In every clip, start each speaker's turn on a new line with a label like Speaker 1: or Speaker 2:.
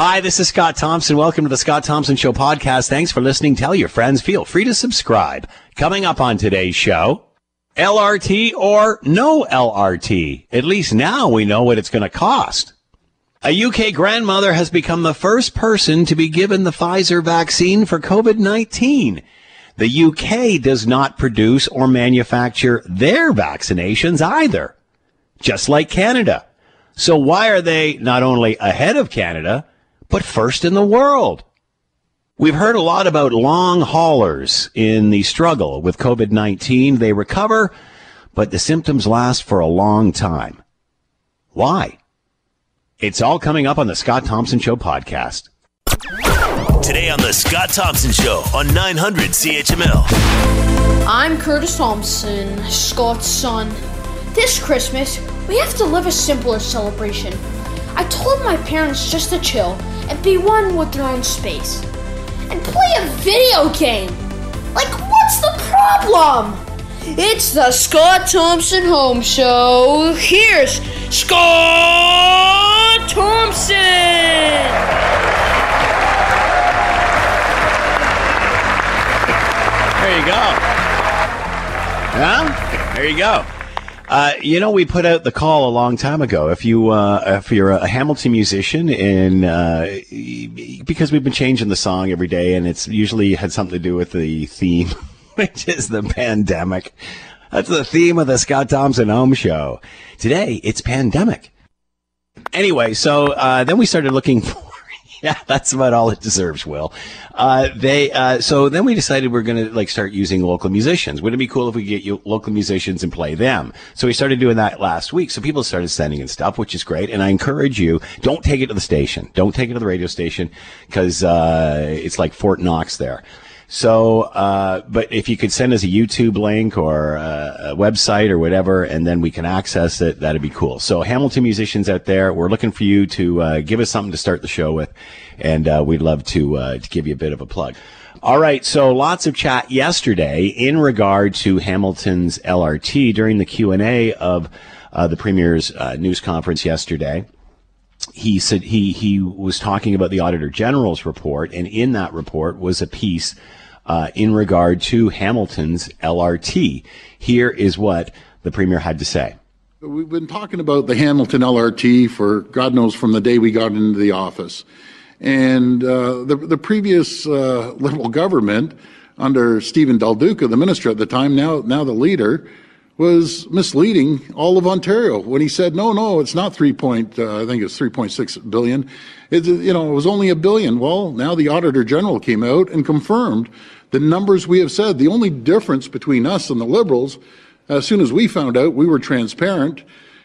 Speaker 1: Hi, this is Scott Thompson. Welcome to the Scott Thompson Show podcast. Thanks for listening. Tell your friends. Feel free to subscribe. Coming up on today's show, LRT or no LRT. At least now we know what it's going to cost. A UK grandmother has become the first person to be given the Pfizer vaccine for COVID-19. The UK does not produce or manufacture their vaccinations either, just like Canada. So why are they not only ahead of Canada, but first in the world? We've heard a lot about long haulers in the struggle with COVID-19. They recover, but the symptoms last for a long time. Why? It's all coming up on the Scott Thompson Show podcast.
Speaker 2: Today on the Scott Thompson Show on 900 CHML.
Speaker 3: I'm Curtis Thompson, Scott's son. This Christmas, we have to live a simpler celebration. I told my parents just to chill and be one with their own space. And play a video game! Like, what's the problem? It's the Scott Thompson Home Show. Here's Scott Thompson!
Speaker 1: There you go. Yeah, there you go. Uh, you know, we put out the call a long time ago. If you uh, if you're a Hamilton musician, and uh, because we've been changing the song every day, and it's usually had something to do with the theme, which is the pandemic. That's the theme of the Scott Thompson Home Show. Today, it's pandemic. Anyway, so uh, then we started looking for. Yeah, that's about all it deserves, Will. Uh, they, uh, so then we decided we're going to like start using local musicians. Wouldn't it be cool if we get you local musicians and play them? So we started doing that last week. So people started sending in stuff, which is great. And I encourage you, don't take it to the station. Don't take it to the radio station because, uh, it's like Fort Knox there. So, uh, but if you could send us a YouTube link or a, a, website or whatever, and then we can access it, that'd be cool. So, Hamilton musicians out there, we're looking for you to uh, give us something to start the show with, and uh, we'd love to uh, to give you a bit of a plug. All right, so lots of chat yesterday in regard to Hamilton's LRT during the Q and A of uh, the Premier's uh, news conference yesterday he said he he was talking about the Auditor General's report, and in that report was a piece uh, in regard to Hamilton's LRT. Here is what the Premier had to say.
Speaker 4: We've been talking about the Hamilton LRT for God knows from the day we got into the office. And uh, the, the previous uh, Liberal government, under Steven Del Duca, the minister at the time, now, now the leader, was misleading all of Ontario when he said, no, no, it's not 3 point, uh, I think it's 3.6 billion. It, you know, it was only a billion. Well, now the Auditor General came out and confirmed the numbers we have said. The only difference between us and the Liberals, as soon as we found out we were transparent,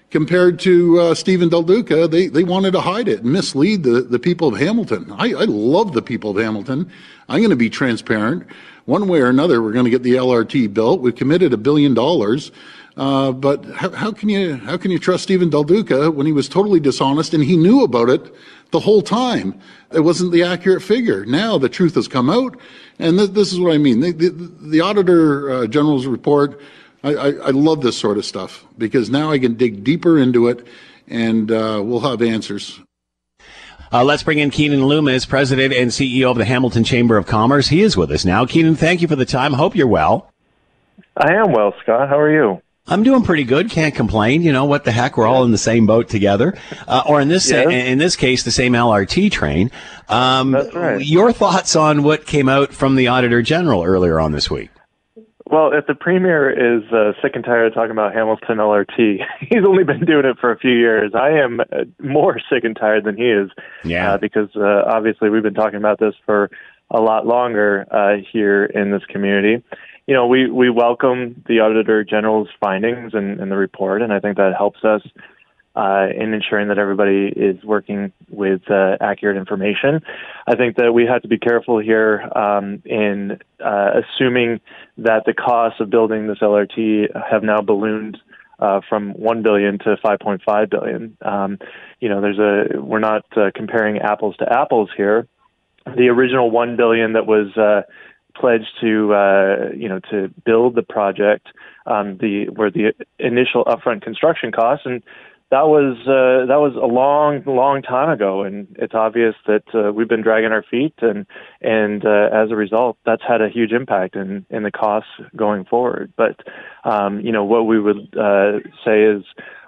Speaker 4: compared to uh, Steven Del Duca, they, they wanted to hide it and mislead the, the people of Hamilton. I, I love the people of Hamilton. I'm going to be transparent. One way or another, we're going to get the LRT built. We've committed a billion dollars. Uh, but how, how, can you how can you trust Steven Del Duca when he was totally dishonest and he knew about it the whole time? It wasn't the accurate figure. Now the truth has come out, and th- this is what I mean. The, the, the Auditor uh, General's report. I, I, I, love this sort of stuff because now I can dig deeper into it, and uh, we'll have answers.
Speaker 1: Uh, let's bring in Keanin Loomis, President and CEO of the Hamilton Chamber of Commerce. He is with us now. Keanin, thank you for the time. Hope you're well.
Speaker 5: I am well, Scott. How are you?
Speaker 1: I'm doing pretty good. Can't complain. You know what the heck? We're all in the same boat together, uh, or in this yes. in this case, the same LRT train.
Speaker 5: Um, That's right.
Speaker 1: Your thoughts on what came out from the Auditor General earlier on this week?
Speaker 5: Well, if the premier is uh, sick and tired of talking about Hamilton LRT, he's only been doing it for a few years. I am uh, more sick and tired than he is.
Speaker 1: Yeah.
Speaker 5: Uh, because uh, obviously we've been talking about this for a lot longer uh, here in this community you know, we, we welcome the Auditor General's findings and, and the report, and I think that helps us uh, in ensuring that everybody is working with uh, accurate information. I think that we have to be careful here um, in uh, assuming that the costs of building this LRT have now ballooned uh, from one billion to 5.5 billion. Um, you know, there's a we're not uh, comparing apples to apples here. The original one billion that was uh, pledged to uh, you know to build the project, um, the where the initial upfront construction costs, and that was uh, that was a long, long time ago, and it's obvious that uh, we've been dragging our feet, and and uh, as a result, that's had a huge impact in in the costs going forward. But um, you know what we would uh, say is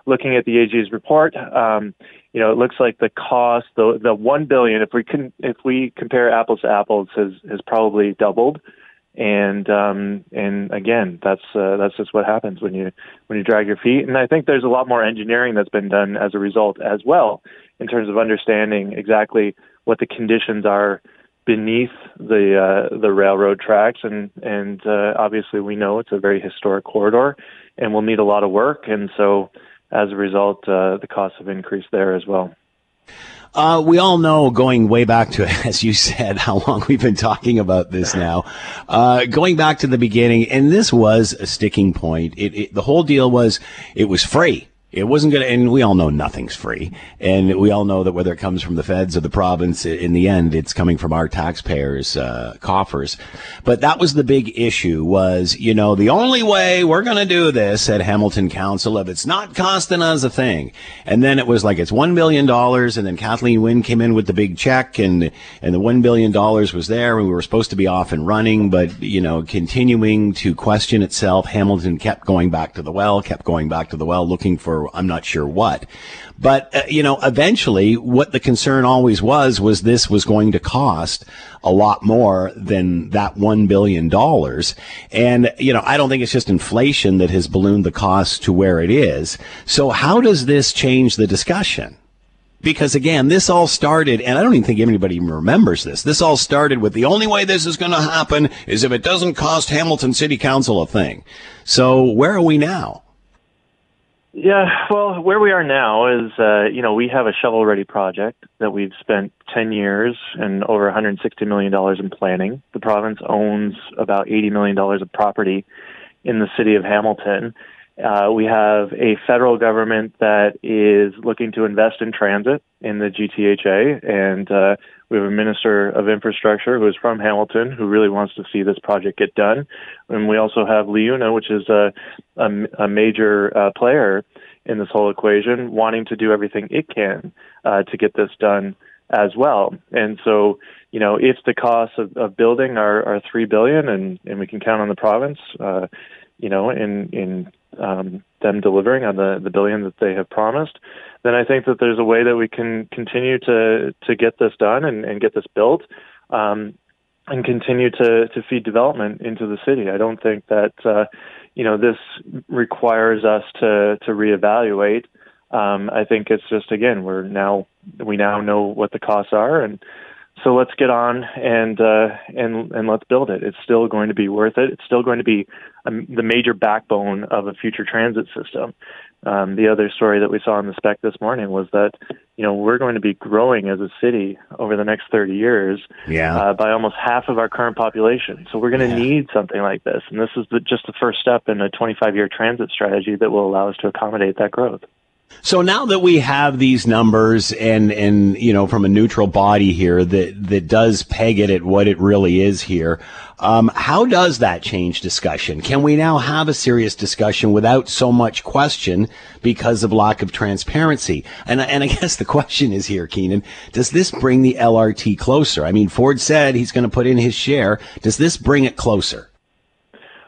Speaker 5: looking at the AG's report. Um, you know, it looks like the cost, the the one billion, if we can, if we compare apples to apples, has has probably doubled and um, and again, that's uh, that's just what happens when you when you drag your feet. And I think there's a lot more engineering that's been done as a result as well, in terms of understanding exactly what the conditions are beneath the uh, the railroad tracks. And and uh, obviously, we know it's a very historic corridor, and we'll need a lot of work. And so, as a result, uh, the costs have increased there as well.
Speaker 1: Uh, we all know going way back to, as you said, how long we've been talking about this now. Uh, going back to the beginning, and this was a sticking point. It, it, the whole deal was, it was free. It wasn't going to, and we all know nothing's free. And we all know that whether it comes from the feds or the province, in the end, it's coming from our taxpayers' uh, coffers. But that was the big issue was, you know, the only way we're going to do this, said Hamilton Council, if it's not costing us a thing. And then it was like, it's $1 billion. And then Kathleen Wynne came in with the big check and, and the $1 billion was there and we were supposed to be off and running. But, you know, continuing to question itself, Hamilton kept going back to the well, kept going back to the well, looking for I'm not sure what. But, uh, you know, eventually what the concern always was, was this was going to cost a lot more than that $1 billion. And, you know, I don't think it's just inflation that has ballooned the cost to where it is. So how does this change the discussion? because again, this all started, and I don't even think anybody even remembers this. This all started with the only way this is going to happen is if it doesn't cost Hamilton City Council a thing. So where are we now?
Speaker 5: Yeah, well, where we are now is, uh, you know, we have a shovel-ready project that we've spent 10 years and over $160 million in planning. The province owns about $80 million of property in the city of Hamilton. Uh, we have a federal government that is looking to invest in transit in the GTHA, and uh, we have a minister of infrastructure who is from Hamilton who really wants to see this project get done. And we also have LIUNA, which is a, a, a major uh, player in this whole equation, wanting to do everything it can uh, to get this done as well. And so, you know, if the costs of, of building are, are three billion, and and we can count on the province, uh, you know, in in um, them delivering on the, the billion that they have promised, then I think that there's a way that we can continue to to get this done and, and get this built, um, and continue to to feed development into the city. I don't think that uh, you know this requires us to to reevaluate. Um, I think it's just again we're now we now know what the costs are and so let's get on and uh, and and let's build it. It's still going to be worth it. It's still going to be the major backbone of a future transit system. Um, the other story that we saw in the spec this morning was that you know we're going to be growing as a city over the next 30 years
Speaker 1: yeah.
Speaker 5: uh, by almost half of our current population. So we're going to yeah. need something like this, and this is the, just the first step in a 25-year transit strategy that will allow us to accommodate that growth.
Speaker 1: So now that we have these numbers and, and, you know, from a neutral body here that, that does peg it at what it really is here, um, how does that change discussion? Can we now have a serious discussion without so much question because of lack of transparency? And, and I guess the question is here, Keanin, does this bring the LRT closer? I mean, Ford said he's going to put in his share. Does this bring it closer?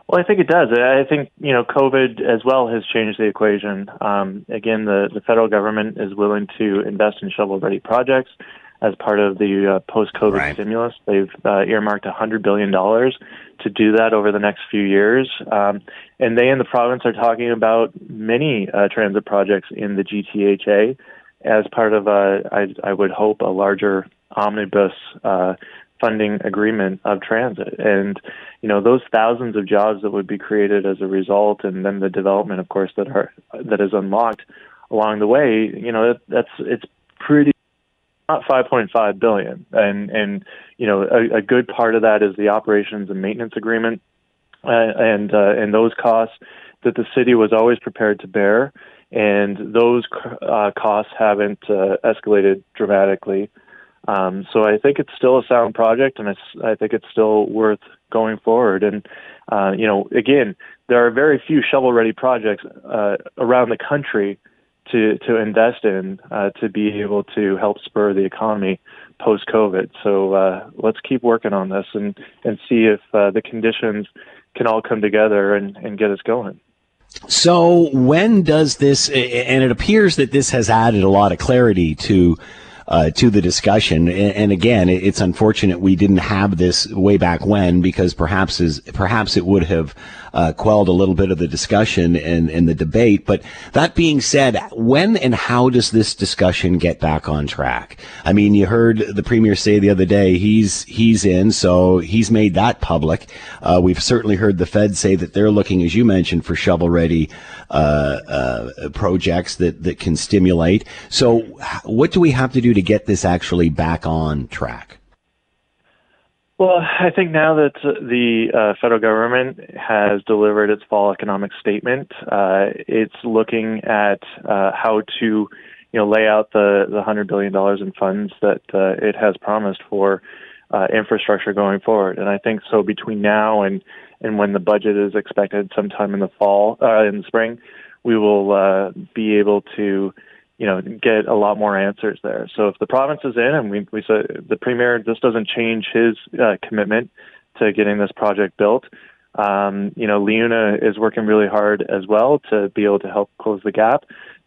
Speaker 5: Well, I think it does. I think you know COVID as well has changed the equation. Um, again, the the federal government is willing to invest in shovel-ready projects as part of the uh, post-COVID right. stimulus. They've uh, earmarked $100 billion to do that over the next few years. Um, and they in the province are talking about many uh, transit projects in the GTHA as part of, a, I, I would hope, a larger omnibus uh, funding agreement of transit. And, you know, those thousands of jobs that would be created as a result, and then the development, of course, that are that is unlocked along the way, you know, that, that's it's pretty not 5.5 billion, and and you know, a, a good part of that is the operations and maintenance agreement, uh, and uh, and those costs that the city was always prepared to bear, and those uh, costs haven't uh, escalated dramatically. Um, so I think it's still a sound project, and I think it's still worth going forward. And uh, you know, again, there are very few shovel-ready projects uh, around the country to to invest in uh, to be able to help spur the economy post COVID. So uh, let's keep working on this and and see if uh, the conditions can all come together and, and get us going.
Speaker 1: So when does this? And it appears that this has added a lot of clarity to uh, to the discussion. And, and, again, it's unfortunate we didn't have this way back when because perhaps is perhaps it would have uh, quelled a little bit of the discussion and, and the debate. But that being said, when and how does this discussion get back on track? I mean, you heard the premier say the other day he's he's in, so he's made that public. Uh, we've certainly heard the Fed say that they're looking, as you mentioned, for shovel ready uh, uh, projects that that can stimulate. So, what do we have to do to get this actually back on track?
Speaker 5: Well, I think now that the uh, federal government has delivered its fall economic statement, uh, it's looking at uh, how to, you know, lay out the the hundred billion dollars in funds that uh, it has promised for uh, infrastructure going forward. And I think so between now and and when the budget is expected sometime in the fall, uh, in the spring, we will be able to you know, get a lot more answers there. So if the province is in, and we, we the premier, this doesn't change his uh, commitment to getting this project built. Um, you know, LiUNA is working really hard as well to be able to help close the gap.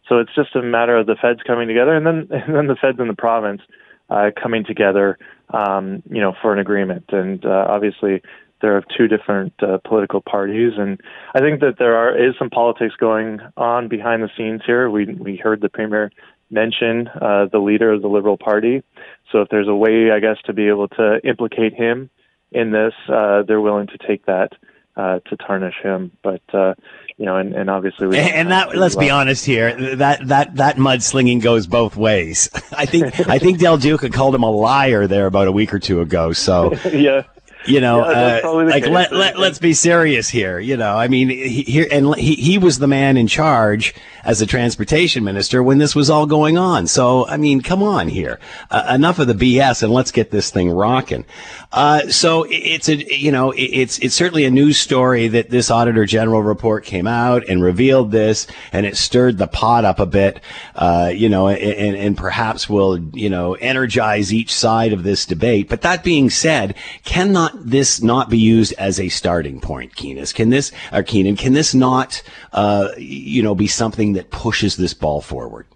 Speaker 5: So it's just a matter of the feds coming together, and then and then the feds and the province uh, coming together, um, you know, for an agreement. And uh, obviously, there are two different uh, political parties, and I think that there are is some politics going on behind the scenes here. We we heard the premier mention uh, the leader of the Liberal Party, so if there's a way, I guess, to be able to implicate him in this, uh, they're willing to take that uh, to tarnish him. But uh, you know, and, and obviously, we
Speaker 1: and that let's be honest here, that that that mudslinging goes both ways. I think I think Del Duca called him a liar there about a week or two ago. So
Speaker 5: yeah,
Speaker 1: you know, yeah, uh, like let, let, let's be serious here. You know, I mean, he, here and he, he was the man in charge as a transportation minister when this was all going on. So, I mean, come on here. Uh, enough of the BS and let's get this thing rocking. Uh, so it's a, you know, it's, it's certainly a news story that this auditor general report came out and revealed this and it stirred the pot up a bit, uh, you know, and, and perhaps will, you know, energize each side of this debate. But that being said, cannot this not be used as a starting point, Keanin? Can this, or Keanin, can this not, uh, you know, be something that pushes this ball forward?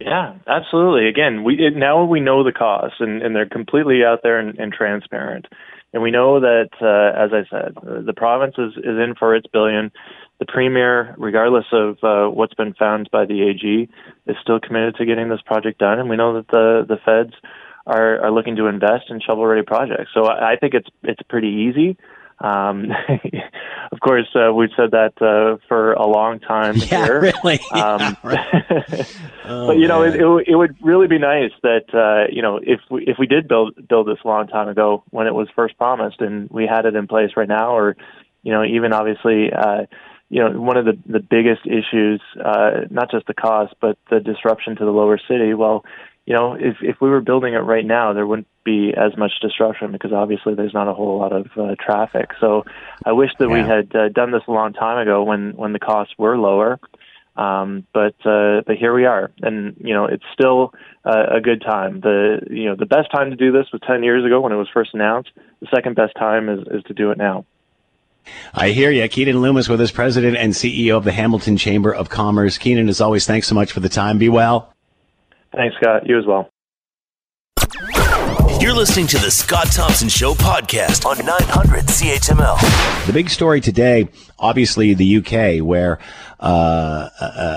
Speaker 5: Yeah, absolutely. Again, we it, now we know the costs, and, and they're completely out there and, and transparent. And we know that, uh, as I said, the province is, is in for its billion. The premier, regardless of uh, what's been found by the AG, is still committed to getting this project done. And we know that the the feds are, are looking to invest in shovel ready projects. So I, I think it's it's pretty easy. Um, of course, uh, we've said that uh, for a long time
Speaker 1: yeah,
Speaker 5: here.
Speaker 1: Really?
Speaker 5: Um, oh, but you know, it, it, it, would really be nice that uh, you know if we if we did build build this a long time ago when it was first promised and we had it in place right now, or you know, even obviously. Uh, you know, one of the the biggest issues, uh, not just the cost, but the disruption to the lower city. Well, you know, if if we were building it right now, there wouldn't be as much disruption because obviously there's not a whole lot of uh, traffic. So I wish that yeah. we had uh, done this a long time ago when when the costs were lower. Um, but uh, but here we are, and you know it's still uh, a good time. The you know the best time to do this was 10 years ago when it was first announced. The second best time is is to do it now.
Speaker 1: I hear you. Keanin Loomis with us, President and CEO of the Hamilton Chamber of Commerce. Keanin, as always, thanks so much for the time. Be well.
Speaker 5: Thanks, Scott. You as well.
Speaker 2: You're listening to the Scott Thompson Show podcast on 900 CHML.
Speaker 1: The big story today, obviously, the UK, where uh,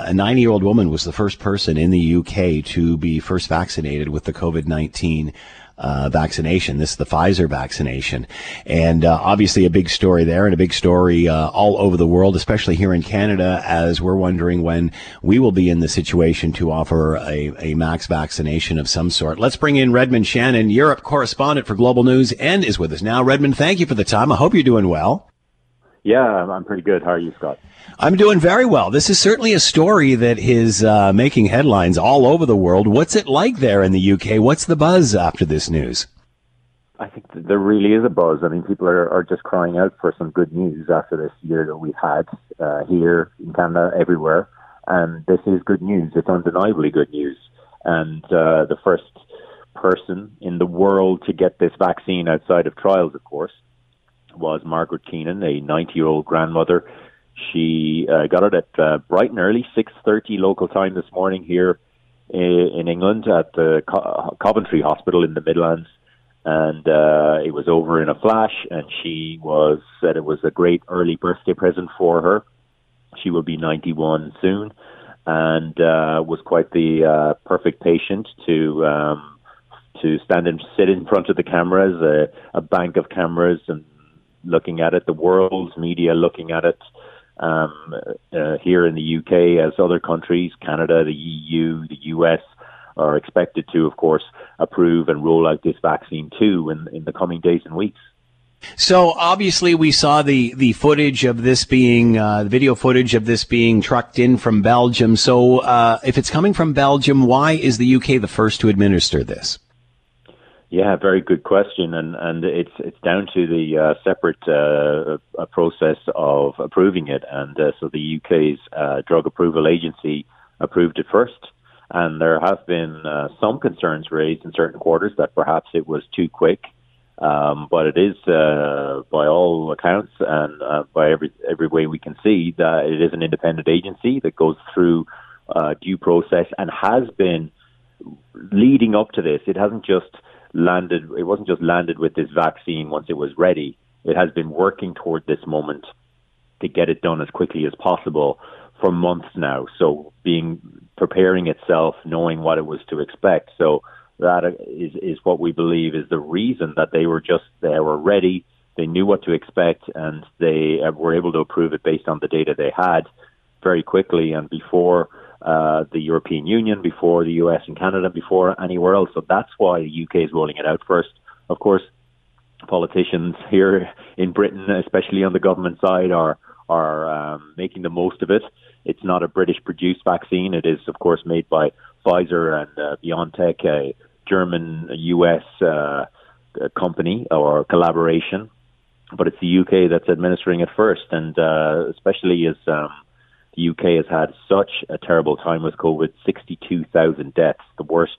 Speaker 1: a 90 year old woman was the first person in the UK to be first vaccinated with the COVID 19 uh, vaccination. This is the Pfizer vaccination. And uh, obviously a big story there and a big story uh, all over the world, especially here in Canada, as we're wondering when we will be in the situation to offer a, a max vaccination of some sort. Let's bring in Redmond Shannon, Europe correspondent for Global News, and is with us now. Redmond, thank you for the time. I hope you're doing well.
Speaker 6: Yeah, I'm pretty good. How are you, Scott?
Speaker 1: I'm doing very well. This is certainly a story that is uh, making headlines all over the world. What's it like there in the UK? What's the buzz after this news?
Speaker 6: I think there really is a buzz. I mean, people are, are just crying out for some good news after this year that we've had uh, here in Canada, everywhere. And this is good news. It's undeniably good news. And uh, the first person in the world to get this vaccine outside of trials, of course, was Margaret Keenan, a 90-year-old grandmother. She uh, got it at uh, bright and early, 6.30 local time this morning here in England at the Co- Coventry Hospital in the Midlands. And uh, it was over in a flash, and she was said it was a great early birthday present for her. She will be 91 soon, and uh, was quite the uh, perfect patient to um, to stand and sit in front of the cameras, a, a bank of cameras, and looking at it, the world's media looking at it. Um, uh, here in the UK, as other countries, Canada, the EU, the US, are expected to, of course, approve and roll out this vaccine too in, in the coming days and weeks.
Speaker 1: So obviously, we saw the the footage of this being uh, the video footage of this being trucked in from Belgium. So uh, if it's coming from Belgium, why is the UK the first to administer this?
Speaker 6: Yeah, very good question, and and it's it's down to the uh, separate uh, process of approving it, and uh, so the UK's uh, drug approval agency approved it first, and there have been uh, some concerns raised in certain quarters that perhaps it was too quick, um, but it is uh, by all accounts and by every every way we can see that it is an independent agency that goes through due process and has been leading up to this. It hasn't just landed, it wasn't just landed with this vaccine once it was ready. It has been working toward this moment to get it done as quickly as possible for months now. So being preparing itself, knowing what it was to expect. So that is is what we believe is the reason that they were just they were ready. They knew what to expect, and they uh, were able to approve it based on the data they had very quickly and before uh, the European Union, before the US and Canada, before anywhere else. So that's why the UK is rolling it out first. Of course, politicians here in Britain, especially on the government side, are are um, making the most of it. It's not a British produced vaccine. It is, of course, made by Pfizer and uh, BioNTech, a German US uh, company or collaboration. But it's the UK that's administering it first, and uh, especially as um, the UK has had such a terrible time with COVID 62,000 deaths, the worst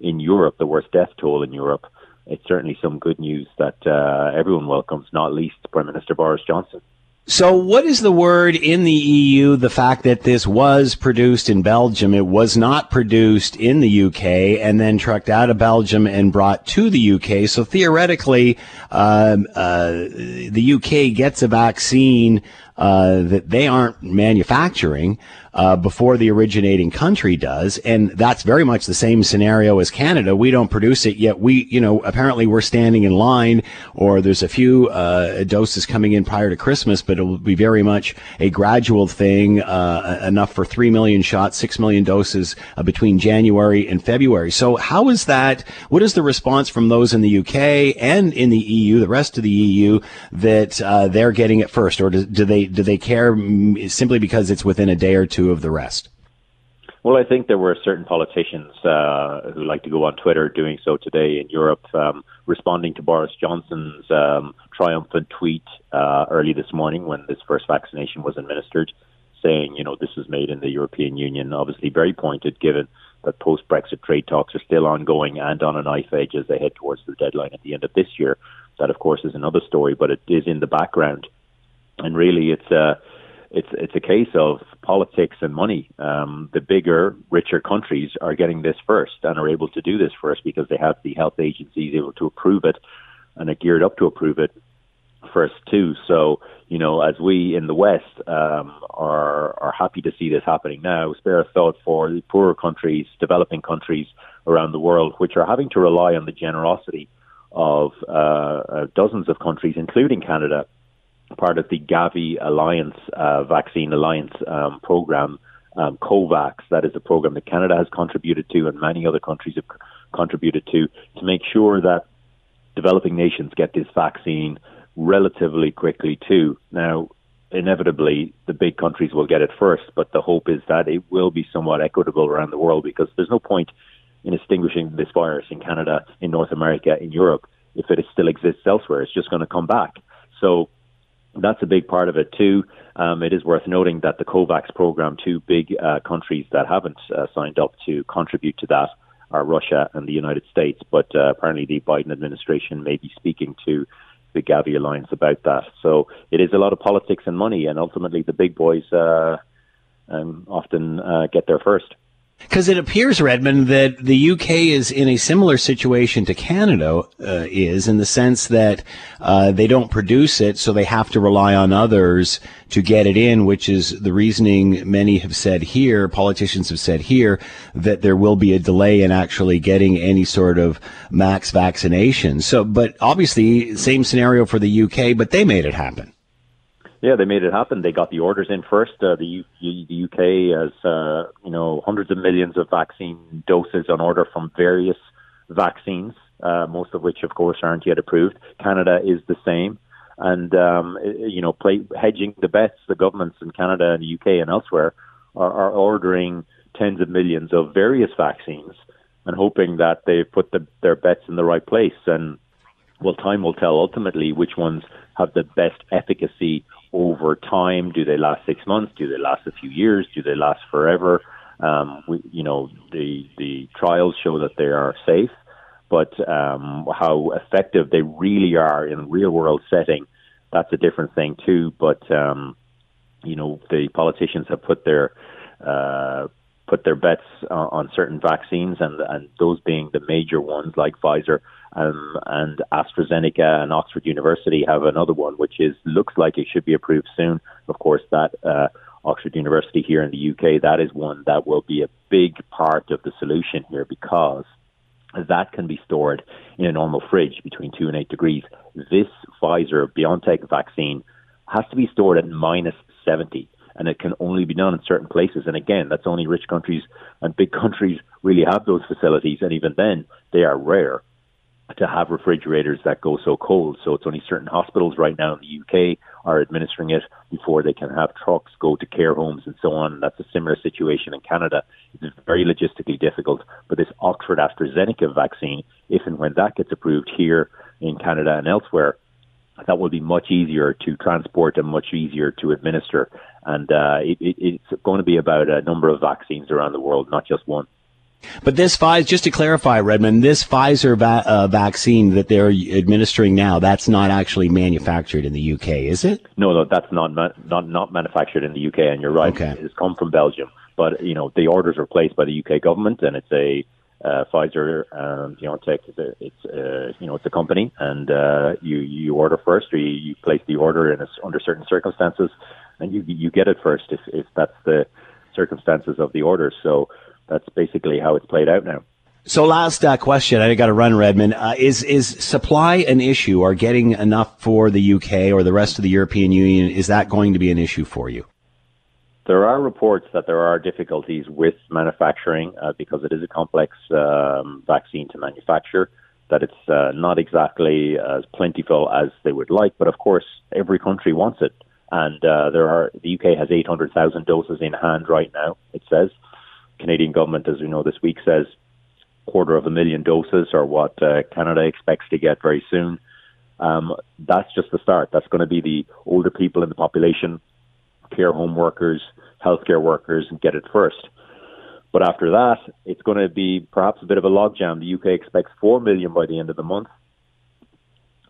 Speaker 6: in Europe, the worst death toll in Europe. It's certainly some good news that uh, everyone welcomes, not least Prime Minister Boris Johnson.
Speaker 1: So, what is the word in the EU? The fact that this was produced in Belgium, it was not produced in the UK, and then trucked out of Belgium and brought to the UK. So, theoretically, um, uh, the UK gets a vaccine uh, that they aren't manufacturing uh, before the originating country does, and that's very much the same scenario as Canada. We don't produce it yet. We, you know, apparently we're standing in line, or there's a few uh, doses coming in prior to Christmas, but it will be very much a gradual thing, uh, enough for three million shots, six million doses uh, between January and February. So, how is that? What is the response from those in the UK and in the EU, the rest of the EU, that uh, they're getting it first, or do, do they do they care simply because it's within a day or two? Two of the rest?
Speaker 6: Well, I think there were certain politicians uh, who like to go on Twitter doing so today in Europe, um, responding to Boris Johnson's um, triumphant tweet uh, early this morning when this first vaccination was administered, saying, you know, this was made in the European Union. Obviously, very pointed given that post Brexit trade talks are still ongoing and on a knife edge as they head towards the deadline at the end of this year. That, of course, is another story, but it is in the background. And really, it's. Uh, it's it's a case of politics and money. Um, the bigger, richer countries are getting this first and are able to do this first because they have the health agencies able to approve it and are geared up to approve it first too. So you know, as we in the West um, are are happy to see this happening now, spare a thought for the poorer countries, developing countries around the world, which are having to rely on the generosity of uh, uh, dozens of countries, including Canada, part of the Gavi Alliance uh, Vaccine Alliance um, program, um, COVAX. That is a program that Canada has contributed to, and many other countries have contributed to, to make sure that developing nations get this vaccine relatively quickly too. Now, inevitably, the big countries will get it first, but the hope is that it will be somewhat equitable around the world because there's no point in extinguishing this virus in Canada, in North America, in Europe, if it still exists elsewhere. It's just going to come back. So that's a big part of it too. Um, it is worth noting that the COVAX program, two big uh, countries that haven't uh, signed up to contribute to that are Russia and the United States. But uh, apparently, the Biden administration may be speaking to the Gavi Alliance about that. So it is a lot of politics and money, and ultimately, the big boys uh, um, often uh, get there first.
Speaker 1: Because it appears, Redmond, that the UK is in a similar situation to Canada uh, is in the sense that uh, they don't produce it, so they have to rely on others to get it in, which is the reasoning many have said here, politicians have said here, that there will be a delay in actually getting any sort of max vaccination. So, but obviously, same scenario for the UK, but they made it happen.
Speaker 6: Yeah, they made it happen. They got the orders in first. Uh, the, U- the UK has, uh, you know, hundreds of millions of vaccine doses on order from various vaccines, uh, most of which, of course, aren't yet approved. Canada is the same. And, um, you know, play, hedging the bets, the governments in Canada and the UK and elsewhere are, are ordering tens of millions of various vaccines and hoping that they've put the, their bets in the right place. And, well, time will tell ultimately which ones have the best efficacy over time? Do they last six months? Do they last a few years? Do they last forever? Um, we, you know, the the trials show that they are safe, but um, how effective they really are in real world setting, that's a different thing too. But um, you know, the politicians have put their uh, put their bets on, on certain vaccines, and and those being the major ones like Pfizer um, and AstraZeneca and Oxford University have another one, which is looks like it should be approved soon. Of course, that uh, Oxford University here in the UK, that is one that will be a big part of the solution here because that can be stored in a normal fridge between two and eight degrees. This Pfizer BioNTech vaccine has to be stored at minus 70 and it can only be done in certain places. And again, that's only rich countries and big countries really have those facilities, and even then, they are rare to have refrigerators that go so cold. So it's only certain hospitals right now in the UK are administering it before they can have trucks go to care homes and so on. That's a similar situation in Canada. It's very logistically difficult. But this Oxford AstraZeneca vaccine, if and when that gets approved here in Canada and elsewhere, that will be much easier to transport and much easier to administer. And uh, it, it, it's going to be about a number of vaccines around the world, not just one.
Speaker 1: But this Pfizer, just to clarify, Redmond, this Pfizer va- uh, vaccine that they're administering now, that's not actually manufactured in the UK, is it?
Speaker 6: No, no, that's not ma- not not manufactured in the UK, and you're right.
Speaker 1: Okay.
Speaker 6: It's come from Belgium, but you know the orders are placed by the UK government, and it's a uh, Pfizer, um, BioNTech. It's a, it's a, you know it's a company, and uh, you you order first, or you, you place the order in a, under certain circumstances, and you you get it first if if that's the circumstances of the order. So that's basically how it's played out now.
Speaker 1: So last uh, question, I got to run, Redmond. Uh, is is supply an issue, or getting enough for the UK or the rest of the European Union? Is that going to be an issue for you?
Speaker 6: There are reports that there are difficulties with manufacturing uh, because it is a complex um, vaccine to manufacture. That it's uh, not exactly as plentiful as they would like, but of course, every country wants it, and uh, there are the UK has 800,000 doses in hand right now. It says Canadian government, as we know this week, says quarter of a million doses, are what uh, Canada expects to get very soon. Um, that's just the start. That's going to be the older people in the population, care home workers, healthcare workers, get it first. But after that, it's going to be perhaps a bit of a logjam. The UK expects 4 million by the end of the month.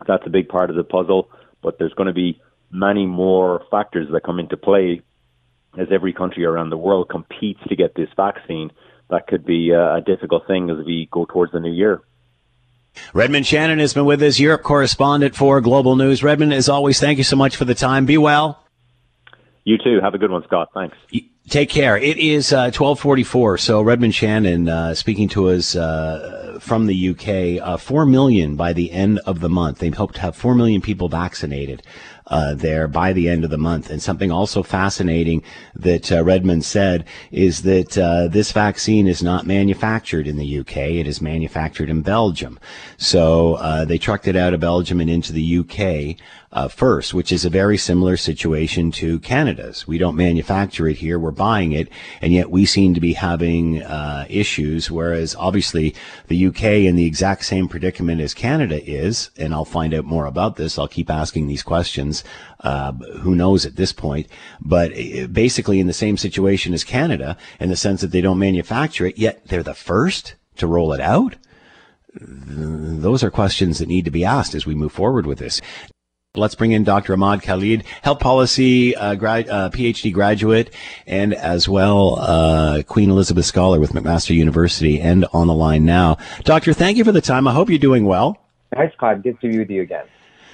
Speaker 6: That's a big part of the puzzle, but there's going to be many more factors that come into play as every country around the world competes to get this vaccine, that could be uh, a difficult thing as we go towards the new year.
Speaker 1: Redmond Shannon has been with us, Europe correspondent for Global News. Redmond, as always, thank you so much for the time. Be well.
Speaker 6: You too. Have a good one, Scott. Thanks.
Speaker 1: Take care. It is uh, 1244. So Redmond Shannon uh, speaking to us uh, from the UK. Uh, 4 million by the end of the month. They hope to have 4 million people vaccinated uh, there by the end of the month. And something also fascinating that uh, Redmond said is that this vaccine is not manufactured in the UK. It is manufactured in Belgium. So they trucked it out of Belgium and into the UK. Uh, first, which is a very similar situation to Canada's. We don't manufacture it here; we're buying it, and yet we seem to be having uh, issues. Whereas, obviously, the UK in the exact same predicament as Canada is, and I'll find out more about this. I'll keep asking these questions. Uh, who knows at this point? But basically, in the same situation as Canada, in the sense that they don't manufacture it, yet they're the first to roll it out. Those are questions that need to be asked as we move forward with this. Let's bring in Dr. Ahmad Khalid, health policy uh, grad, uh, PhD graduate, and as well uh, Queen Elizabeth Scholar with McMaster University, and on the line now. Doctor, thank you for the time. I hope you're doing well.
Speaker 7: Hi, Scott. Good to be with you again.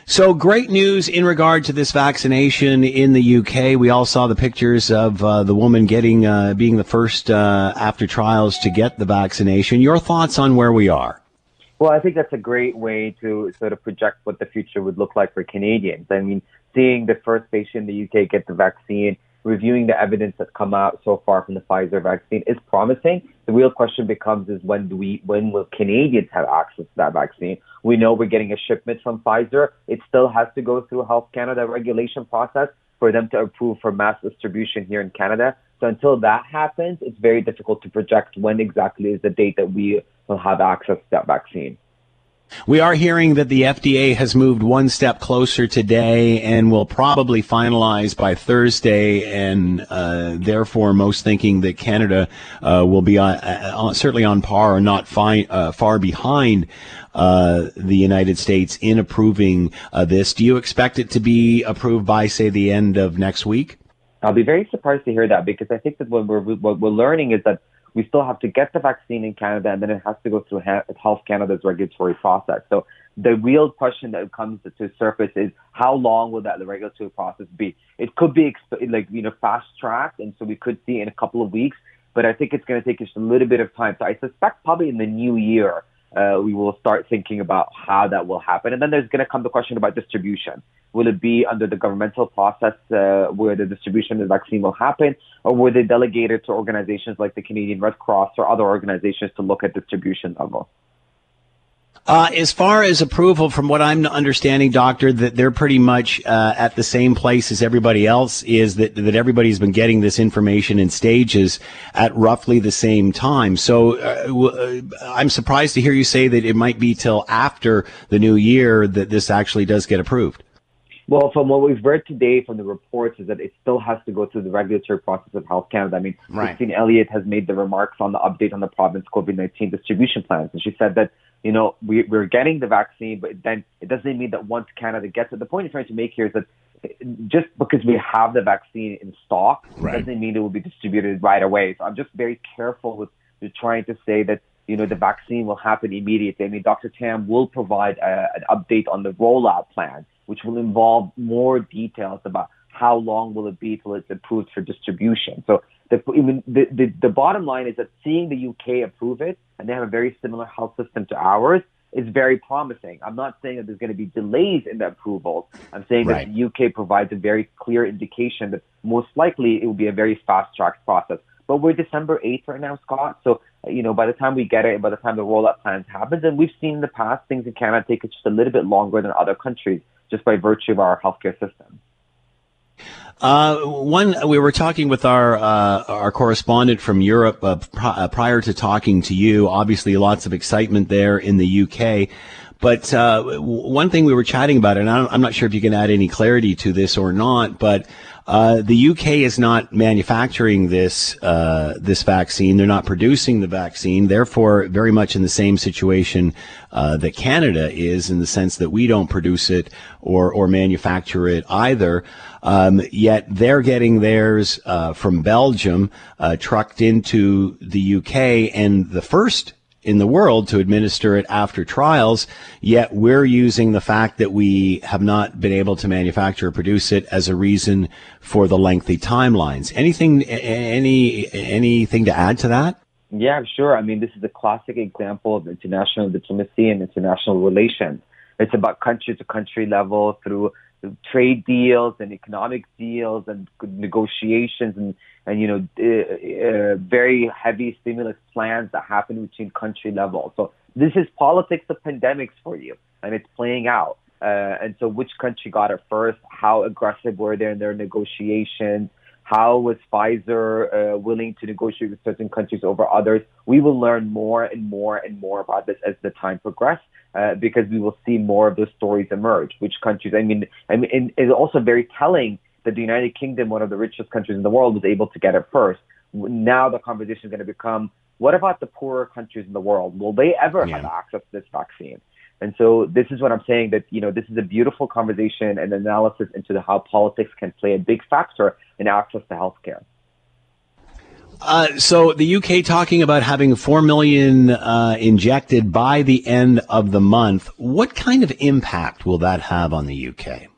Speaker 1: So great news in regard to this vaccination in the UK. We all saw the pictures of uh, the woman getting, uh, being the first uh, after trials to get the vaccination. Your thoughts on where we are?
Speaker 7: Well, I think that's a great way to sort of project what the future would look like for Canadians. I mean, seeing the first patient in the UK get the vaccine, reviewing the evidence that's come out so far from the Pfizer vaccine is promising. The real question becomes is when do we, when will Canadians have access to that vaccine? We know we're getting a shipment from Pfizer. It still has to go through Health Canada regulation process for them to approve for mass distribution here in Canada. So until that happens, it's very difficult to project when exactly is the date that we will have access to that vaccine.
Speaker 1: We are hearing that the FDA has moved one step closer today and will probably finalize by Thursday, and uh, therefore, most thinking that Canada uh, will be on, uh, certainly on par or not fi- uh, far behind uh, the United States in approving uh, this. Do you expect it to be approved by, say, the end of next week?
Speaker 7: I'll be very surprised to hear that because I think that what we're what we're learning is that we still have to get the vaccine in Canada and then it has to go through Health Canada's regulatory process. So the real question that comes to surface is how long will that regulatory process be? It could be like you know fast tracked, and so we could see in a couple of weeks. But I think it's going to take us a little bit of time. So I suspect probably in the new year uh, we will start thinking about how that will happen. And then there's going to come the question about distribution. Will it be under the governmental process uh, where the distribution of the vaccine will happen, or will they delegate it to organizations like the Canadian Red Cross or other organizations to look at distribution level?
Speaker 1: Uh, as far as approval, from what I'm understanding, doctor, that they're pretty much uh, at the same place as everybody else is. That that everybody's been getting this information in stages at roughly the same time. So uh, uh, I'm surprised to hear you say that it might be till after the new year that this actually does get approved.
Speaker 7: Well, from what we've read today from the reports is that it still has to go through the regulatory process of Health Canada. I mean, right. Christine Elliott has made the remarks on the update on the province COVID-19 distribution plans, and she said that you know, we, we're getting the vaccine, but then it doesn't mean that once Canada gets it, the point you're trying to make here is that just because we have the vaccine in stock right. doesn't mean it will be distributed right away. So I'm just very careful with, with trying to say that, you know, the vaccine will happen immediately. I mean, Dr. Tam will provide a, an update on the rollout plan, which will involve more details about how long will it be till it's approved for distribution. So the, the, the, the bottom line is that seeing the UK approve it, and they have a very similar health system to ours, is very promising. I'm not saying that there's going to be delays in the approvals. I'm saying right. that the UK provides a very clear indication that most likely it will be a very fast-tracked process. But we're December 8th right now, Scott. So, you know, by the time we get it, by the time the rollout plans happens, and we've seen in the past, things in Canada take just a little bit longer than other countries just by virtue of our healthcare system.
Speaker 1: Uh, one, we were talking with our uh, our correspondent from Europe uh, pr- uh, prior to talking to you. Obviously, lots of excitement there in the UK. But uh, one thing we were chatting about, and I'm not sure if you can add any clarity to this or not, but uh, the UK is not manufacturing this uh, this vaccine. They're not producing the vaccine. Therefore, very much in the same situation uh, that Canada is, in the sense that we don't produce it or or manufacture it either. Um, yet they're getting theirs uh, from Belgium, uh, trucked into the UK, and the first in the world to administer it after trials, yet we're using the fact that we have not been able to manufacture or produce it as a reason for the lengthy timelines. Anything, any, anything to add to that?
Speaker 7: Yeah, sure. I mean, this is a classic example of international diplomacy and international relations. It's about country to country level through trade deals and economic deals and negotiations and, and you know, uh, uh, very heavy stimulus plans that happen between country level. So this is politics of pandemics for you, and it's playing out. Uh, and so which country got it first? How aggressive were they in their negotiations? How was Pfizer uh, willing to negotiate with certain countries over others? We will learn more and more and more about this as the time progresses. Uh, because we will see more of those stories emerge. Which countries? I mean, I mean, it's also very telling that the United Kingdom, one of the richest countries in the world, was able to get it first. Now the conversation is going to become: What about the poorer countries in the world? Will they ever yeah. have access to this vaccine? And so this is what I'm saying that, you know, this is a beautiful conversation and analysis into the, how politics can play a big factor in access to healthcare.
Speaker 1: Uh, so the UK talking about having four million uh, injected by the end of the month. What kind of impact will that have on the UK?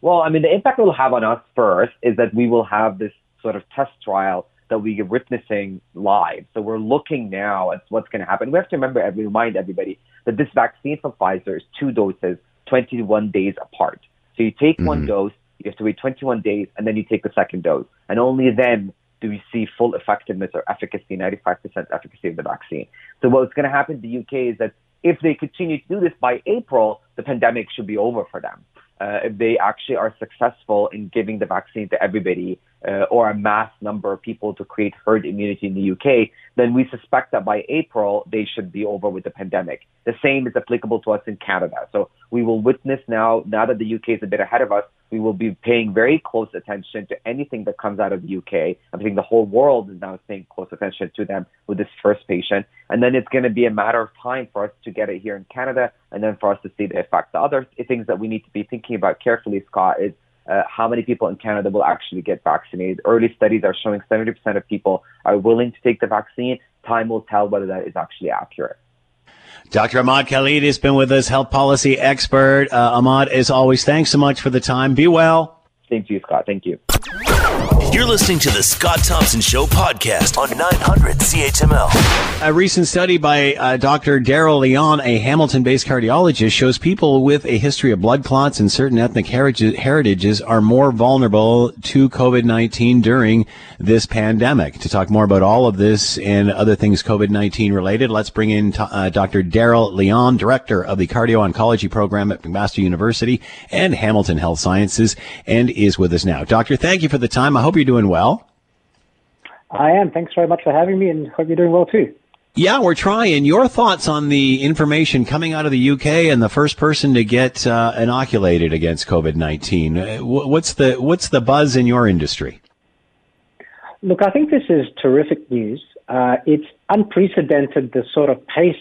Speaker 7: Well, I mean, the impact it will have on us first is that we will have this sort of test trial that we are witnessing live. So we're looking now at what's going to happen. We have to remember, and remind everybody that this vaccine from Pfizer is two doses, 21 days apart. So you take mm-hmm. one dose, you have to wait 21 days, and then you take the second dose. And only then do we see full effectiveness or efficacy, 95% efficacy of the vaccine. So what's going to happen in the UK is that if they continue to do this by April, the pandemic should be over for them. Uh, if they actually are successful in giving the vaccine to everybody uh, or a mass number of people to create herd immunity in the UK, then we suspect that by April they should be over with the pandemic. The same is applicable to us in Canada. So we will witness now, now that the UK is a bit ahead of us, we will be paying very close attention to anything that comes out of the UK. I think the whole world is now paying close attention to them with this first patient. And then it's going to be a matter of time for us to get it here in Canada and then for us to see the effect. The other things that we need to be thinking about carefully, Scott, is uh, how many people in Canada will actually get vaccinated. Early studies are showing 70% of people are willing to take the vaccine. Time will tell whether that is actually accurate.
Speaker 1: Dr. Ahmad Khalid has been with us, health policy expert. Uh, Ahmad, as always, thanks so much for the time. Be well.
Speaker 7: Thank you, Scott. Thank you.
Speaker 2: You're listening to the Scott Thompson Show podcast on 900 CHML.
Speaker 1: A recent study by uh, Dr. Darryl Leong, a Hamilton based cardiologist, shows people with a history of blood clots and certain ethnic heritages are more vulnerable to COVID 19 during this pandemic. To talk more about all of this and other things COVID 19 related, let's bring in t- uh, Dr. Darryl Leong, director of the cardio oncology program at McMaster University and Hamilton Health Sciences, and is with us now. Doctor, thank you for the time. I hope you're doing well.
Speaker 8: I am. Thanks very much for having me, and hope you're doing well too.
Speaker 1: Yeah, we're trying. Your thoughts on the information coming out of the UK and the first person to get uh, inoculated against COVID nineteen? Uh, what's the what's the buzz in your industry?
Speaker 8: Look, I think this is terrific news. Uh, it's unprecedented the sort of pace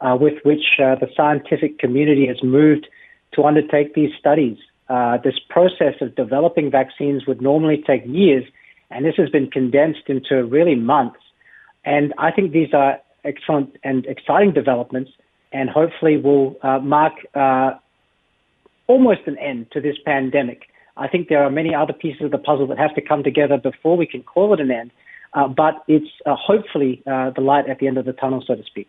Speaker 8: uh, with which uh, the scientific community has moved to undertake these studies. Uh, this process of developing vaccines would normally take years, and this has been condensed into really months. And I think these are excellent and exciting developments, and hopefully will uh, mark uh, almost an end to this pandemic. I think there are many other pieces of the puzzle that have to come together before we can call it an end, uh, but it's uh, hopefully uh, the light at the end of the tunnel, so to speak.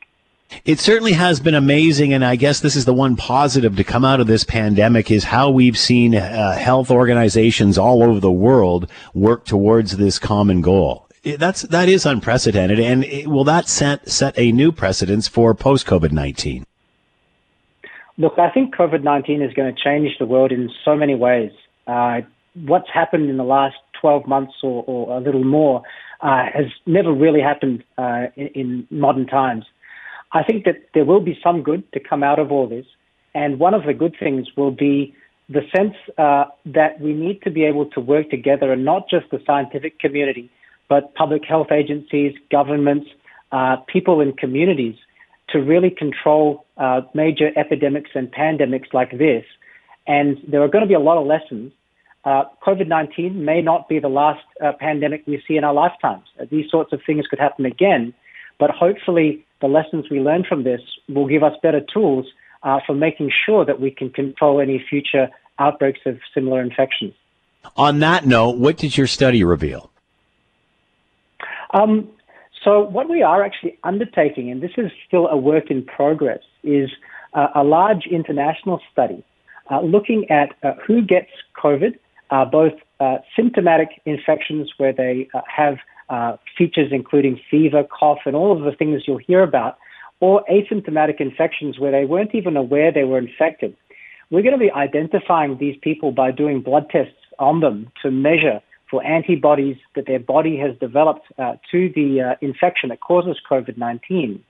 Speaker 1: It certainly has been amazing, and I guess this is the one positive to come out of this pandemic is how we've seen uh, health organizations all over the world work towards this common goal. That's that is unprecedented, and it, will that set set a new precedence for post COVID nineteen?
Speaker 8: Look, I think COVID nineteen is going to change the world in so many ways. Uh, what's happened in the last twelve months or, or a little more uh, has never really happened uh, in, in modern times. I think that there will be some good to come out of all this. And one of the good things will be the sense uh, that we need to be able to work together and not just the scientific community, but public health agencies, governments, uh, people in communities to really control uh, major epidemics and pandemics like this. And there are going to be a lot of lessons. Uh, COVID 19 may not be the last uh, pandemic we see in our lifetimes. these sorts of things could happen again, but hopefully the lessons we learn from this will give us better tools uh, for making sure that we can control any future outbreaks of similar infections.
Speaker 1: On that note, what did your study reveal?
Speaker 8: Um, so, what we are actually undertaking, and this is still a work in progress, is uh, a large international study uh, looking at uh, who gets COVID, uh, both uh, symptomatic infections where they have uh, features including fever, cough, and all of the things you'll hear about, or asymptomatic infections where they weren't even aware they were infected. We're going to be identifying these people by doing blood tests on them to measure for antibodies that their body has developed uh, to the uh, infection that causes COVID 19.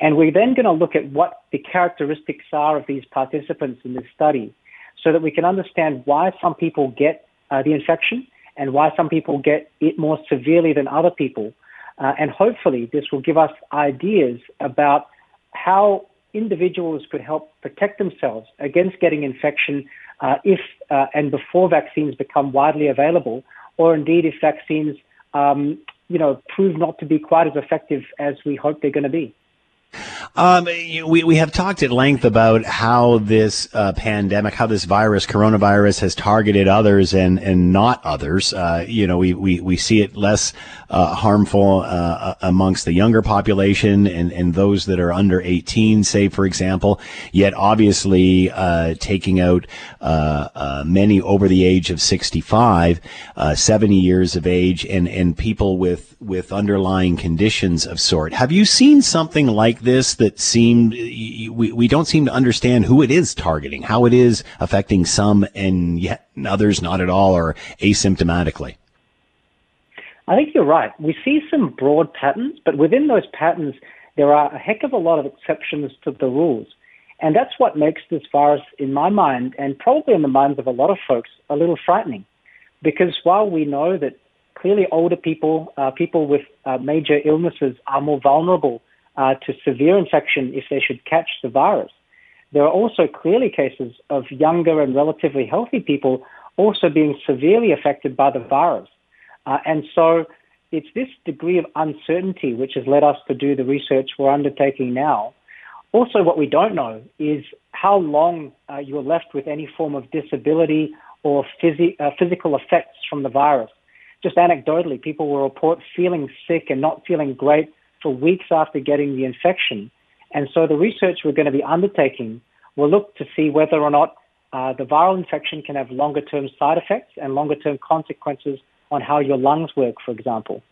Speaker 8: And we're then going to look at what the characteristics are of these participants in this study so that we can understand why some people get uh, the infection and why some people get it more severely than other people. Uh, and hopefully, this will give us ideas about how individuals could help protect themselves against getting infection uh, if uh, and before vaccines become widely available, or indeed if vaccines, um, you know, prove not to be quite as effective as we hope they're going to be.
Speaker 1: Um, we, we have talked at length about how this uh, pandemic, how this virus, coronavirus, has targeted others and, and not others. Uh, you know, we, we, we see it less uh, harmful uh, amongst the younger population and, and those that are under 18, say, for example. Yet, obviously, uh, taking out uh, many over the age of 65, 70 years of age, and, and people with, with underlying conditions of sort. Have you seen something like this that seem we, we don't seem to understand who it is targeting, how it is affecting some and yet others not at all or asymptomatically.
Speaker 8: I think you're right. We see some broad patterns, but within those patterns, there are a heck of a lot of exceptions to the rules. And that's what makes this virus, in my mind, and probably in the minds of a lot of folks, a little frightening. Because while we know that clearly older people, uh, people with uh, major illnesses, are more vulnerable uh, to severe infection if they should catch the virus. There are also clearly cases of younger and relatively healthy people also being severely affected by the virus. Uh, and so it's this degree of uncertainty which has led us to do the research we're undertaking now. Also, what we don't know is how long uh, you're left with any form of disability or phys- uh, physical effects from the virus. Just anecdotally, people will report feeling sick and not feeling great for weeks after getting the infection. And so the research we're going to be undertaking will look to see whether or not uh, the viral infection can have longer term side effects and longer term consequences on how your lungs work, for example.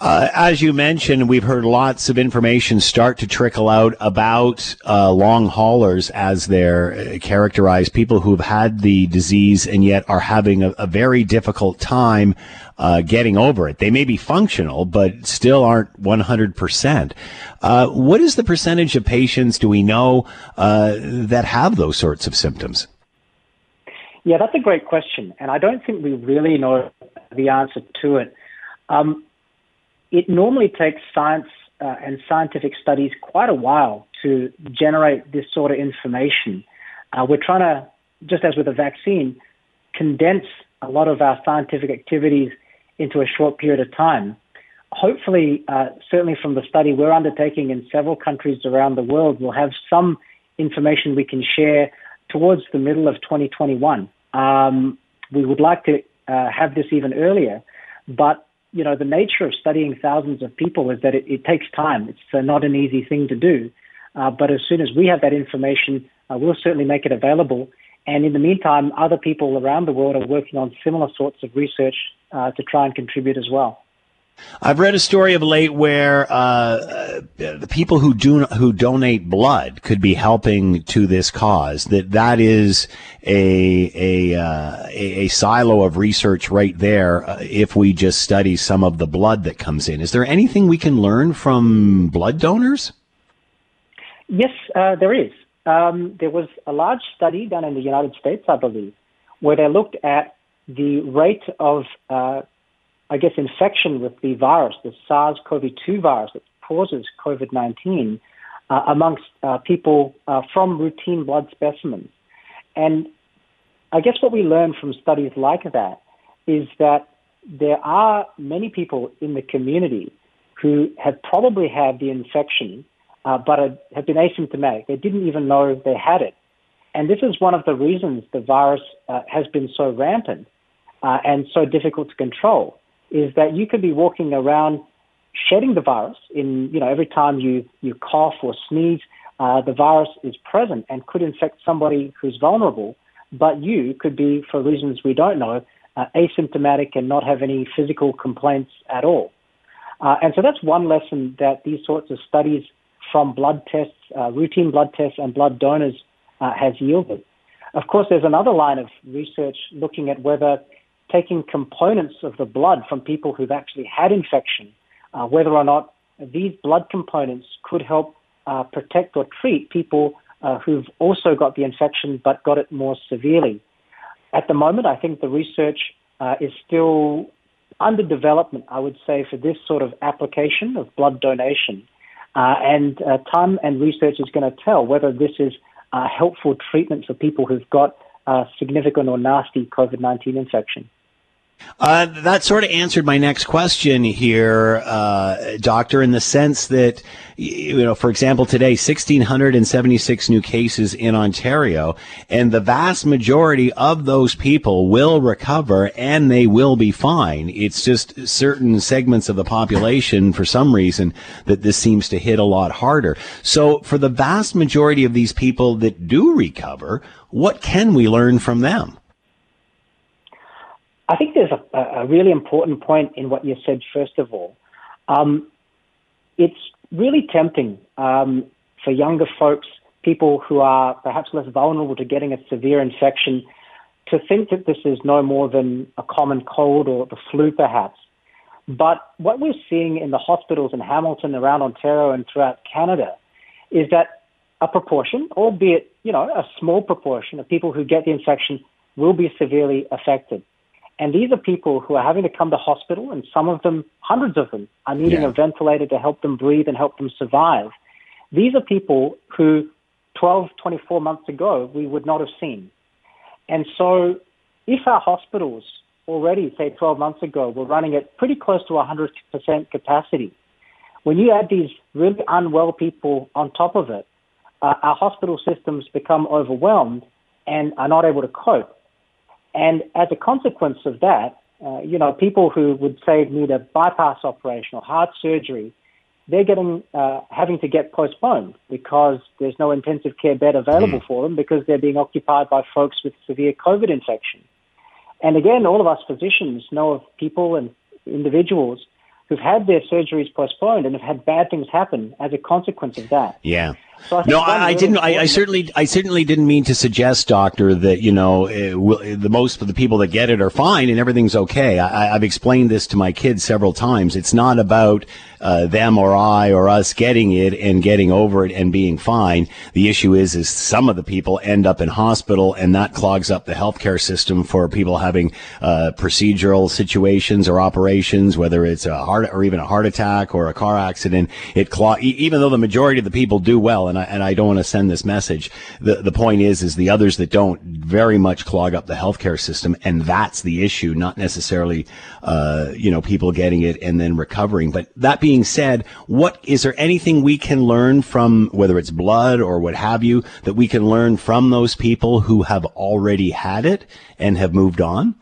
Speaker 1: Uh, as you mentioned, we've heard lots of information start to trickle out about uh, long haulers as they're uh, characterized, people who've had the disease and yet are having a, a very difficult time uh, getting over it. They may be functional, but still aren't 100%. Uh, what is the percentage of patients, do we know, uh, that have those sorts of symptoms?
Speaker 8: Yeah, that's a great question. And I don't think we really know the answer to it. Um, it normally takes science uh, and scientific studies quite a while to generate this sort of information. Uh, we're trying to, just as with a vaccine, condense a lot of our scientific activities into a short period of time. Hopefully, uh, certainly from the study we're undertaking in several countries around the world, we'll have some information we can share towards the middle of 2021. Um, we would like to uh, have this even earlier, but you know, the nature of studying thousands of people is that it, it takes time. It's uh, not an easy thing to do. Uh, but as soon as we have that information, uh, we'll certainly make it available. And in the meantime, other people around the world are working on similar sorts of research uh, to try and contribute as well.
Speaker 1: I've read a story of late where uh, the people who do who donate blood could be helping to this cause. That that is a a uh, a, silo of research right there. Uh, if we just study some of the blood that comes in, is there anything we can learn from blood donors?
Speaker 8: Yes, uh, there is. Um, there was a large study done in the United States, I believe, where they looked at the rate of uh, I guess, infection with the virus, the SARS-CoV-2 virus that causes COVID-19, uh, amongst uh, people uh, from routine blood specimens. And I guess what we learn from studies like that is that there are many people in the community who have probably had the infection, uh, but have been asymptomatic. They didn't even know they had it. And this is one of the reasons the virus uh, has been so rampant uh, and so difficult to control is that you could be walking around shedding the virus in, you know, every time you, you cough or sneeze, uh, the virus is present and could infect somebody who's vulnerable, but you could be, for reasons we don't know, uh, asymptomatic and not have any physical complaints at all. Uh, and so that's one lesson that these sorts of studies from blood tests, uh, routine blood tests and blood donors uh, has yielded. Of course, there's another line of research looking at whether taking components of the blood from people who've actually had infection, uh, whether or not these blood components could help uh, protect or treat people uh, who've also got the infection but got it more severely. At the moment, I think the research uh, is still under development, I would say, for this sort of application of blood donation. Uh, and uh, time and research is going to tell whether this is a helpful treatment for people who've got significant or nasty COVID 19 infection.
Speaker 1: Uh, that sort of answered my next question here, uh, doctor, in the sense that, you know, for example, today, 1,676 new cases in Ontario, and the vast majority of those people will recover and they will be fine. It's just certain segments of the population, for some reason, that this seems to hit a lot harder. So for the vast majority of these people that do recover, what can we learn from them?
Speaker 8: I think there's a, a, really important point in what you said, first of all. Um, it's really tempting um, for younger folks, people who are perhaps less vulnerable to getting a severe infection, to think that this is no more than a common cold or the flu, perhaps. But what we're seeing in the hospitals in Hamilton, around Ontario, and throughout Canada is that a proportion, albeit you know a small proportion, of people who get the infection will be severely affected. And these are people who are having to come to hospital, and some of them, hundreds of them, are needing yeah. a ventilator to help them breathe and help them survive. These are people who 12, 24 months ago we would not have seen. And so if our hospitals already, say 12 months ago, were running at pretty close to 100% capacity, when you add these really unwell people on top of it, uh, our hospital systems become overwhelmed and are not able to cope. And as a consequence of that, uh, you know, people who would say need a bypass operation or heart surgery, they're getting uh, having to get postponed because there's no intensive care bed available mm. for them because they're being occupied by folks with severe COVID infection. And again, all of us physicians know of people and individuals who've had their surgeries postponed and have had bad things happen as a consequence of that.
Speaker 1: Yeah. So I no, I, I didn't. I, I, certainly, I certainly didn't mean to suggest, doctor, that you know the most of the people that get it are fine and everything's okay. I, I've explained this to my kids several times. It's not about uh, them or I or us getting it and getting over it and being fine. The issue is, is some of the people end up in hospital and that clogs up the healthcare system for people having uh, procedural situations or operations, whether it's a heart or even a heart attack or a car accident. It clog, even though the majority of the people do well, and I, and I don't want to send this message. The the point is, is the others that don't very much clog up the healthcare system, and that's the issue, not necessarily, uh, you know, people getting it and then recovering. But that being said, what is there anything we can learn from whether it's blood or what have you that we can learn from those people who have already had it and have moved on?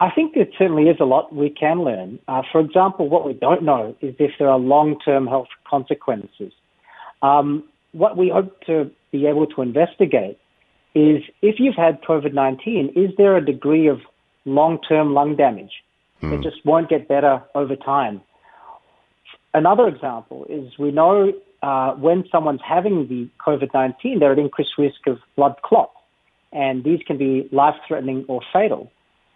Speaker 8: I think there certainly is a lot we can learn. Uh, for example, what we don't know is if there are long-term health consequences. Um, what we hope to be able to investigate is if you've had COVID-19, is there a degree of long-term lung damage? Mm. It just won't get better over time. Another example is we know uh, when someone's having the COVID-19, they're at increased risk of blood clots, and these can be life-threatening or fatal.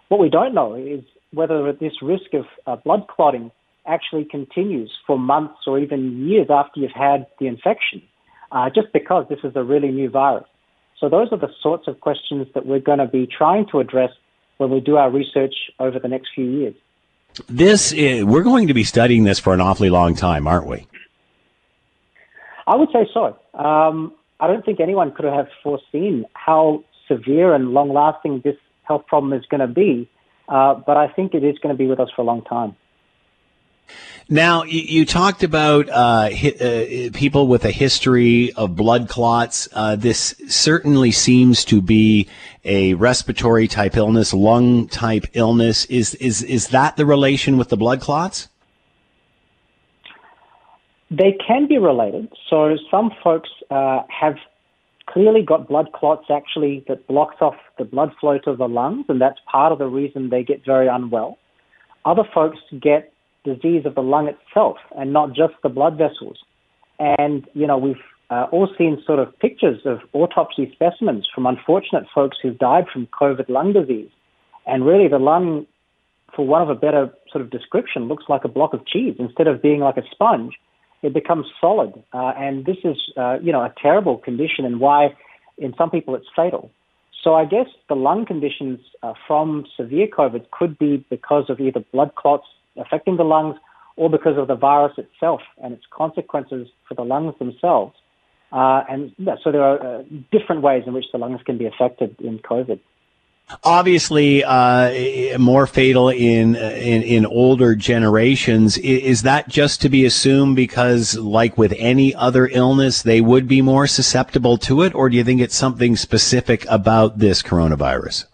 Speaker 8: What we don't know is whether this risk of uh, blood clotting actually continues for months or even years after you've had the infection, uh, just because this is a really new virus. So those are the sorts of questions that we're going to be trying to address when we do our research over the next few years.
Speaker 1: This is, we're going to be studying this for an awfully long time, aren't we?
Speaker 8: I would say so. Um, I don't think anyone could have foreseen how severe and long lasting this health problem is going to be, uh, but I think it is going to be with us for a long time.
Speaker 1: Now, you, you talked about uh, hi, uh, people with a history of blood clots. Uh, this certainly seems to be a respiratory type illness, lung type illness. Is is is that the relation with the blood clots?
Speaker 8: They can be related. So some folks uh, have clearly got blood clots actually that blocks off the blood flow to the lungs, and that's part of the reason they get very unwell. Other folks get disease of the lung itself and not just the blood vessels. And, you know, we've uh, all seen sort of pictures of autopsy specimens from unfortunate folks who've died from COVID lung disease. And really, the lung, for one of a better sort of description, looks like a block of cheese. Instead of being like a sponge, it becomes solid. Uh, and this is, uh, you know, a terrible condition and why in some people it's fatal. So I guess the lung conditions uh, from severe COVID could be because of either blood clots affecting the lungs or because of the virus itself and its consequences for the lungs themselves. Uh, and so there are uh, different ways in which the lungs can be affected in COVID.
Speaker 1: Obviously, uh, more fatal in, in in older generations. Is that just to be assumed because, like with any other illness, they would be more susceptible to it, or do you think it's something specific about this coronavirus?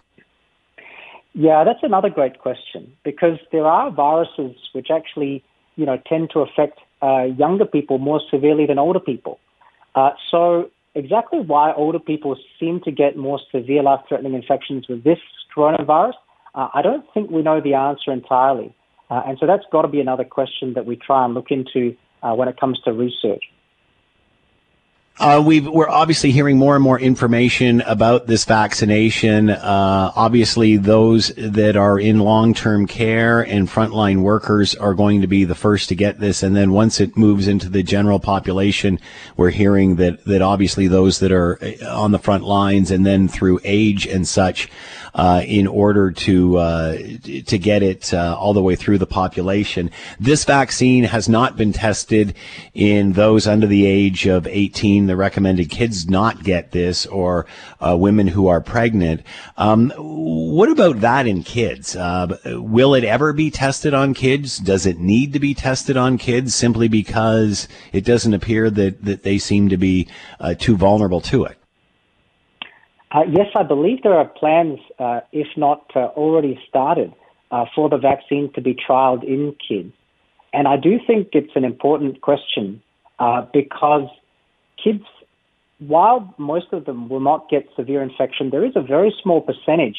Speaker 8: Yeah, that's another great question because there are viruses which actually, you know, tend to affect uh, younger people more severely than older people. Uh, so exactly why older people seem to get more severe life-threatening infections with this coronavirus, uh, I don't think we know the answer entirely. Uh, and so that's got to be another question that we try and look into uh, when it comes to research.
Speaker 1: Uh, we are obviously hearing more and more information about this vaccination. Uh, obviously, those that are in long-term care and frontline workers are going to be the first to get this. And then once it moves into the general population, we're hearing that that obviously those that are uh, on the front lines and then through age and such in order to uh, to get it uh, all the way through the population. This vaccine has not been tested in those under the age of 18. The recommended kids not get this, or uh, women who are pregnant. Um, what about that in kids? Uh, will it ever be tested on kids? Does it need to be tested on kids simply because it doesn't appear that that they seem to be uh, too vulnerable to it?
Speaker 8: Uh, yes, I believe there are plans, uh, if not uh, already started, uh, for the vaccine to be trialed in kids. And I do think it's an important question uh, because kids, while most of them will not get severe infection, there is a very small percentage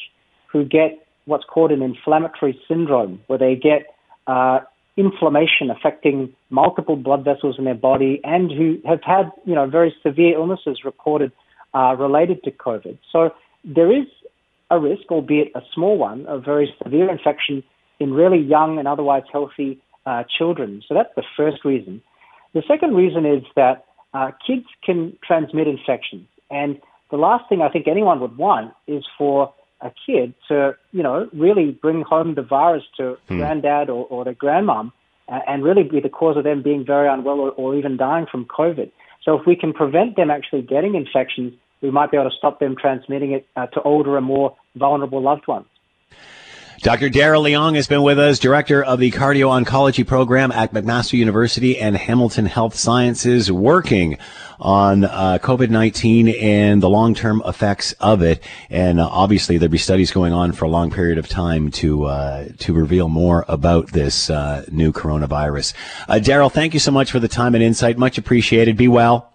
Speaker 8: who get what's called an inflammatory syndrome, where they get uh, inflammation affecting multiple blood vessels in their body and who have had, you know, very severe illnesses reported uh, related to COVID. So there is a risk, albeit a small one, of very severe infection in really young and otherwise healthy uh, children. So that's the first reason. The second reason is that uh, kids can transmit infections. And the last thing I think anyone would want is for a kid to, you know, really bring home the virus to hmm. granddad or, or their grandmom uh, and really be the cause of them being very unwell or, or even dying from COVID. So if we can prevent them actually getting infections, we might be able to stop them transmitting it uh, to older and more vulnerable loved ones.
Speaker 1: Dr. Darryl Leong has been with us, director of the cardio oncology program at McMaster University and Hamilton Health Sciences, working on uh, COVID 19 and the long term effects of it. And uh, obviously, there'll be studies going on for a long period of time to uh, to reveal more about this uh, new coronavirus. Uh, Darryl, thank you so much for the time and insight. Much appreciated. Be well.